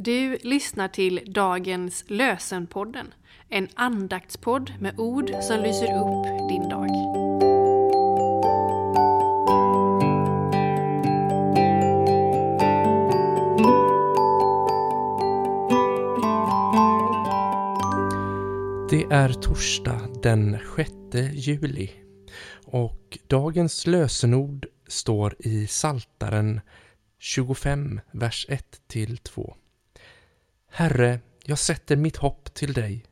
Du lyssnar till dagens Lösenpodden, en andaktspodd med ord som lyser upp din dag. Det är torsdag den 6 juli och dagens lösenord står i Saltaren 25, vers 1 till 2. Herre, jag sätter mitt hopp till dig.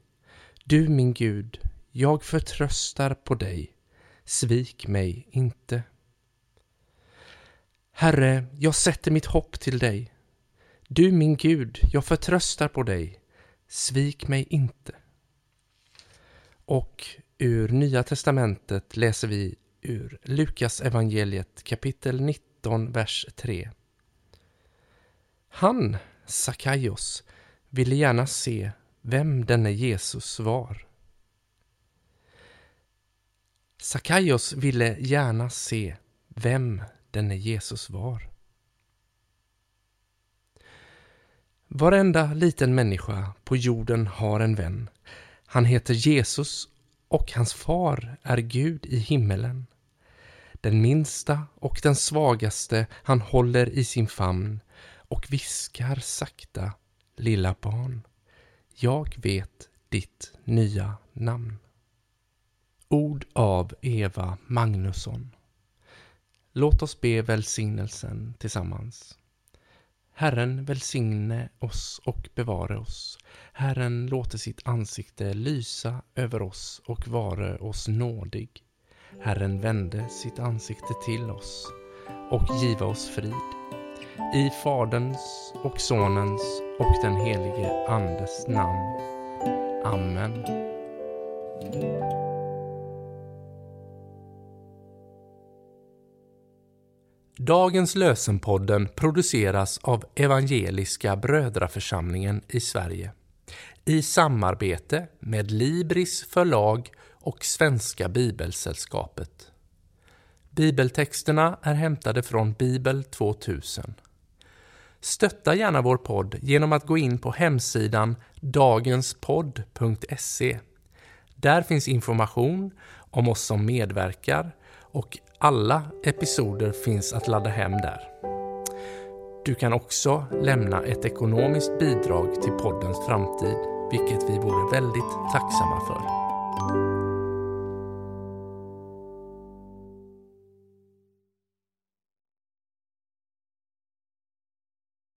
Du min Gud, jag förtröstar på dig. Svik mig inte. Herre, jag sätter mitt hopp till dig. Du min Gud, jag förtröstar på dig. Svik mig inte. Och ur Nya Testamentet läser vi ur Lukas evangeliet kapitel 19, vers 3. Han, Sakaios, ville gärna se vem denne Jesus var. Sakaios ville gärna se vem denne Jesus var. Varenda liten människa på jorden har en vän. Han heter Jesus och hans far är Gud i himmelen. Den minsta och den svagaste han håller i sin famn och viskar sakta, lilla barn, jag vet ditt nya namn. Ord av Eva Magnusson. Låt oss be välsignelsen tillsammans. Herren välsigne oss och bevare oss. Herren låter sitt ansikte lysa över oss och vare oss nådig. Herren vände sitt ansikte till oss och giva oss frid. I Faderns och Sonens och den helige Andes namn. Amen. Dagens lösenpodden produceras av Evangeliska Brödraförsamlingen i Sverige i samarbete med Libris förlag och Svenska Bibelsällskapet. Bibeltexterna är hämtade från Bibel 2000. Stötta gärna vår podd genom att gå in på hemsidan dagenspodd.se. Där finns information om oss som medverkar och alla episoder finns att ladda hem där. Du kan också lämna ett ekonomiskt bidrag till poddens framtid, vilket vi vore väldigt tacksamma för.